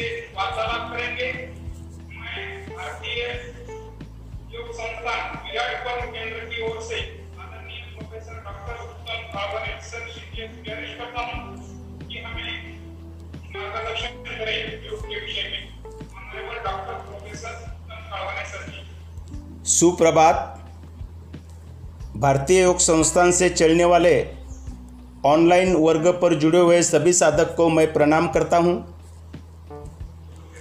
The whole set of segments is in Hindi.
से वार्तालाप करेंगे। मैं भारतीय योग संस्थान केंद्र की ओर से प्रोफेसर डॉक्टर उत्तम करता हूँ कि हमें मार्गदर्शन करें योग के विषय में। ऑनरेबल डॉक्टर प्रोफेसर उत्तम जी। सुप्रभात। भारतीय योग संस्थान से चलने वाले ऑनलाइन वर्ग पर जुड़े हुए सभी साधक को मैं प्रणाम करता हूँ।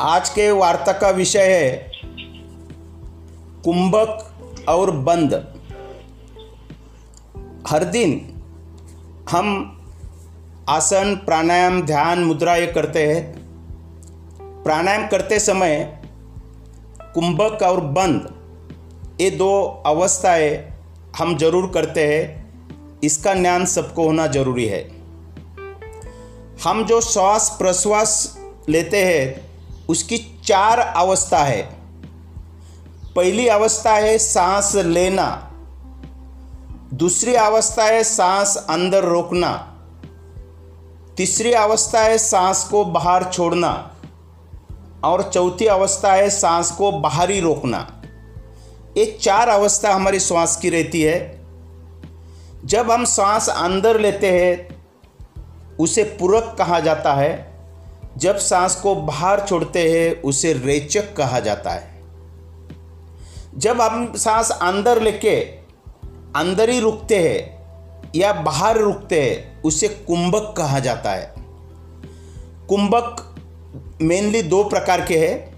आज के वार्ता का विषय है कुंभक और बंद। हर दिन हम आसन, प्राणायाम, ध्यान, मुद्रा ये करते हैं। प्राणायाम करते समय कुंभक और बंद ये दो अवस्थाएँ हम ज़रूर करते हैं। इसका ज्ञान सबको होना ज़रूरी है। हम जो श्वास प्रश्वास लेते हैं उसकी चार अवस्था है। पहली अवस्था है सांस लेना। दूसरी अवस्था है सांस अंदर रोकना। तीसरी अवस्था है सांस को बाहर छोड़ना। और चौथी अवस्था है सांस को बाहरी रोकना। ये चार अवस्था हमारी श्वास की रहती है। जब हम सांस अंदर लेते हैं, उसे पूरक कहा जाता है। जब सांस को बाहर छोड़ते हैं, उसे रेचक कहा जाता है। जब हम सांस अंदर लेके अंदर ही रुकते हैं या बाहर रुकते हैं, उसे कुंभक कहा जाता है। कुंभक मेनली दो प्रकार के हैं।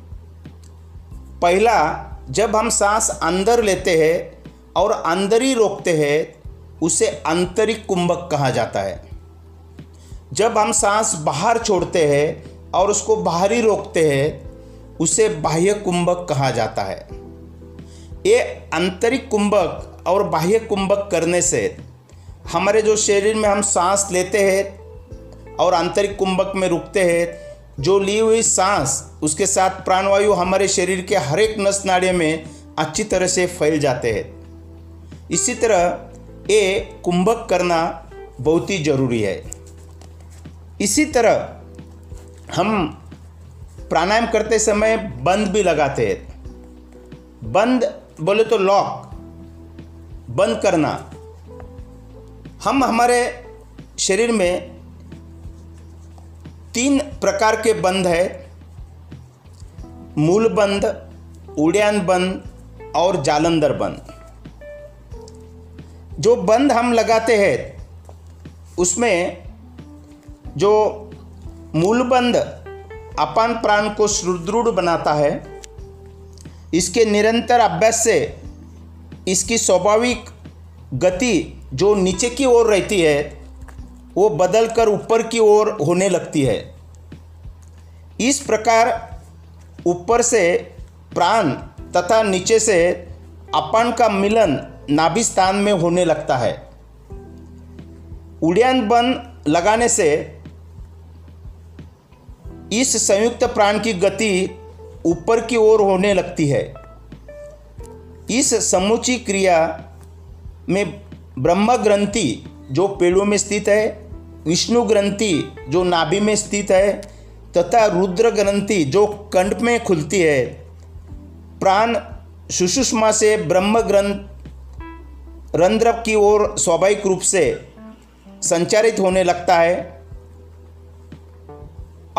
पहला, जब हम सांस अंदर लेते हैं और अंदर ही रोकते हैं, उसे आंतरिक कुंभक कहा जाता है। जब हम सांस बाहर छोड़ते हैं और उसको बाहरी रोकते हैं, उसे बाह्य कुंभक कहा जाता है। ये आंतरिक कुंभक और बाह्य कुंभक करने से हमारे जो शरीर में हम सांस लेते हैं और आंतरिक कुंभक में रुकते हैं, जो ली हुई सांस, उसके साथ प्राणवायु हमारे शरीर के हर एक नस नाड़े में अच्छी तरह से फैल जाते हैं। इसी तरह ये कुंभक करना बहुत ही ज़रूरी है। इसी तरह हम प्राणायाम करते समय बंद भी लगाते हैं। बंद बोले तो लॉक बंद करना। हम हमारे शरीर में तीन प्रकार के बंद है। मूल बंद उड़ान बंद और जालंधर बंद। जो बंद हम लगाते हैं, उसमें जो मूल बंद अपान प्राण को सुदृढ़ बनाता है। इसके निरंतर अभ्यास से इसकी स्वाभाविक गति जो नीचे की ओर रहती है, वो बदलकर ऊपर की ओर होने लगती है। इस प्रकार ऊपर से प्राण तथा नीचे से अपान का मिलन नाभि स्थान में होने लगता है। उड़ान बन लगाने से इस संयुक्त प्राण की गति ऊपर की ओर होने लगती है। इस समूची क्रिया में ब्रह्म ग्रंथि जो पेड़ों में स्थित है, विष्णु ग्रंथि जो नाभि में स्थित है, तथा रुद्र ग्रंथि जो कंठ में खुलती है, प्राण सुषुष्मा से ब्रह्म ग्रंथ रंध्र की ओर स्वाभाविक रूप से संचारित होने लगता है।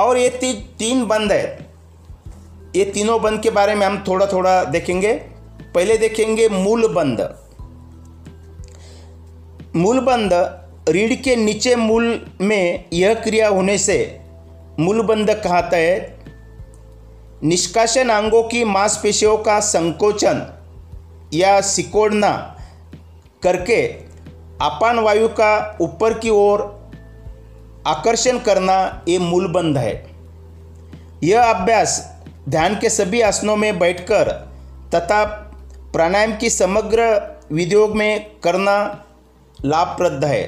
और ये ती, तीन बंद है। ये तीनों बंद के बारे में हम थोड़ा थोड़ा देखेंगे। पहले देखेंगे मूल बंद। मूल बंद रीढ़ के नीचे मूल में यह क्रिया होने से मूलबंध कहता है निष्कासन अंगों की मांसपेशियों का संकोचन या सिकोड़ना करके अपान वायु का ऊपर की ओर आकर्षण करना ये मूलबंध है। यह अभ्यास ध्यान के सभी आसनों में बैठकर तथा प्राणायाम की समग्र विधियों में करना लाभप्रद है।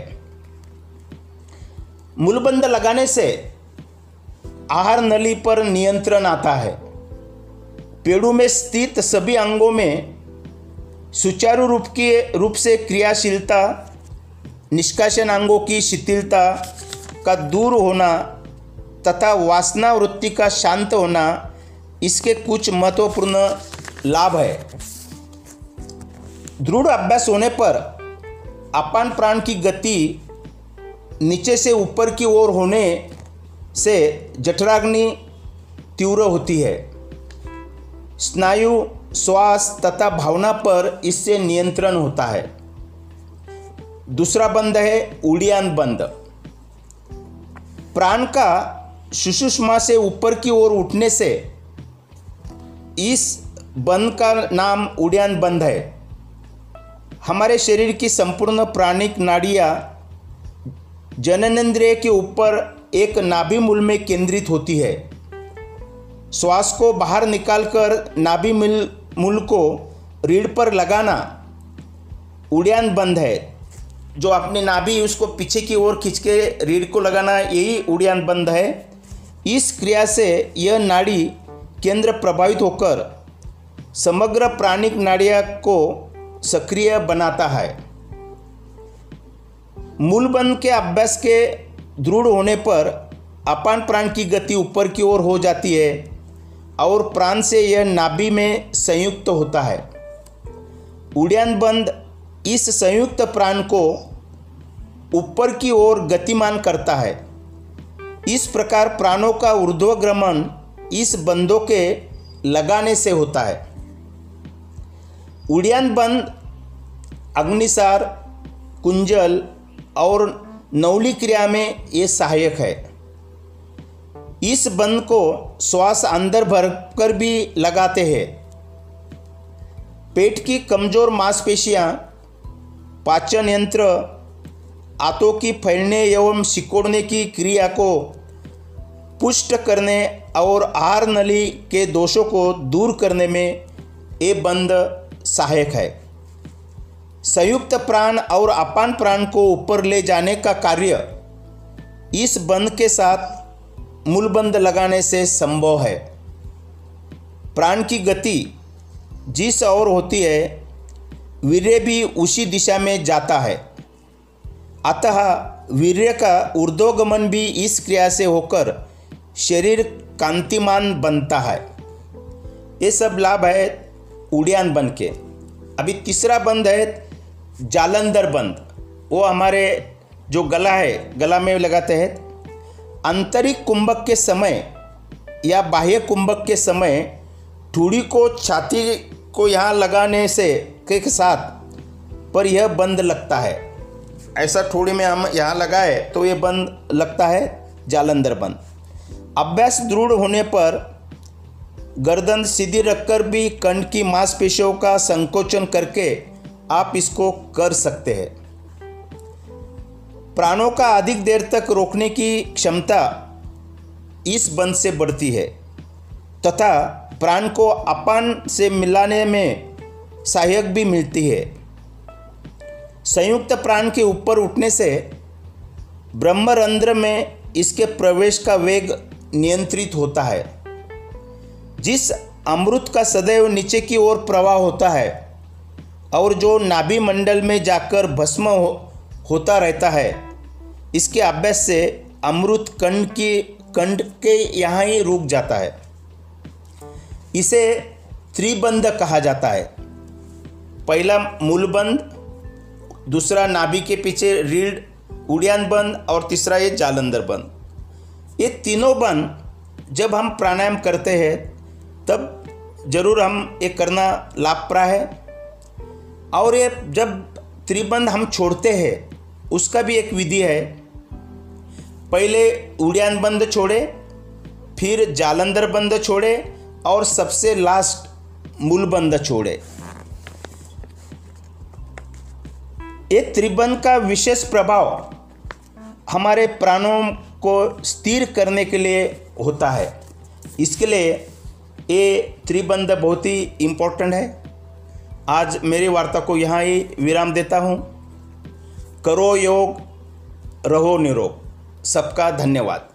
मूलबंध लगाने से आहार नली पर नियंत्रण आता है। पेड़ों में स्थित सभी अंगों में सुचारू रूप की रूप से क्रियाशीलता, निष्कासन अंगों की शिथिलता का दूर होना तथा वासना वृत्ति का शांत होना इसके कुछ महत्वपूर्ण लाभ है। दृढ़ अभ्यास होने पर अपान प्राण की गति नीचे से ऊपर की ओर होने से जठराग्नि तीव्र होती है। स्नायु, श्वास तथा भावना पर इससे नियंत्रण होता है। दूसरा बंद है उड़ियान बंद प्राण का सुषुष्मा से ऊपर की ओर उठने से इस बंद का नाम उड़ियान बंद है। हमारे शरीर की संपूर्ण प्राणिक नाड़ियाँ जननेन्द्रिय के ऊपर एक नाभि मूल में केंद्रित होती है। श्वास को बाहर निकालकर नाभि मूल मूल को रीढ़ पर लगाना उड़ियान बंद है। जो अपनी नाभि उसको पीछे की ओर खींच के रीढ़ को लगाना यही उड़ियान बंद है। इस क्रिया से यह नाड़ी केंद्र प्रभावित होकर समग्र प्राणिक नाड़िया को सक्रिय बनाता है। मूलबंध के अभ्यास के दृढ़ होने पर अपान प्राण की गति ऊपर की ओर हो जाती है और प्राण से यह नाभि में संयुक्त होता है। उड़ियान बंद इस संयुक्त प्राण को ऊपर की ओर गतिमान करता है। इस प्रकार प्राणों का ऊर्ध्वगमन इस बंदों के लगाने से होता है। उड़ियान बंद, अग्निसार, कुंजल और नवली क्रिया में ये सहायक है। इस बंद को श्वास अंदर भर कर भी लगाते हैं। पेट की कमज़ोर मांसपेशियाँ पाचन यंत्र आंतों की फैलने एवं सिकोड़ने की क्रिया को पुष्ट करने और आहार नली के दोषों को दूर करने में ये बंद सहायक है। संयुक्त प्राण और अपान प्राण को ऊपर ले जाने का कार्य इस बंद के साथ मूलबंद लगाने से संभव है। प्राण की गति जिस और होती है वीर्य भी उसी दिशा में जाता है। अतः वीर्य का ऊर्ध्वगमन भी इस क्रिया से होकर शरीर कांतिमान बनता है। ये सब लाभ है उड़ियान बन के। अभी तीसरा बंद है जालंधर बंद वो हमारे जो गला है, गला में लगाते हैं। आंतरिक कुंभक के समय या बाह्य कुंभक के समय ठूड़ी को छाती को यहाँ लगाने से के साथ, पर यह बंद लगता है। ऐसा ठोड़ी में हम यहाँ लगाए तो ये बंद लगता है, जालंधर बंद। अभ्यास दृढ़ होने पर गर्दन सीधी रखकर भी कंठ की मांसपेशियों का संकोचन करके आप इसको कर सकते हैं। प्राणों का अधिक देर तक रोकने की क्षमता इस बंद से बढ़ती है, तथा प्राण को अपान से मिलाने में सहायक भी मिलती है। संयुक्त प्राण के ऊपर उठने से ब्रह्मरंध्र में इसके प्रवेश का वेग नियंत्रित होता है। जिस अमृत का सदैव नीचे की ओर प्रवाह होता है और जो नाभि मंडल में जाकर भस्म हो, होता रहता है इसके अभ्यास से अमृत कंड की कंड के यहाँ ही रुक जाता है। इसे त्रिबंध कहा जाता है। पहला मूलबंध दूसरा नाभि के पीछे रीढ़, उड़ियान बंद और तीसरा ये जालंधर बंद। ये तीनों बंद, जब हम प्राणायाम करते हैं, तब ज़रूर हम ये करना लाभप्राय है। और ये जब त्रिबंध हम छोड़ते हैं, उसका भी एक विधि है। पहले उड़ियान बंद छोड़े, फिर जालंधर बंद छोड़े और सबसे लास्ट मूल बंद छोड़े। ये त्रिबंध का विशेष प्रभाव हमारे प्राणों को स्थिर करने के लिए होता है। इसके लिए ये त्रिबंध बहुत ही इम्पोर्टेंट है। आज मेरी वार्ता को यहाँ ही विराम देता हूँ। करो योग, रहो निरोग। सबका धन्यवाद।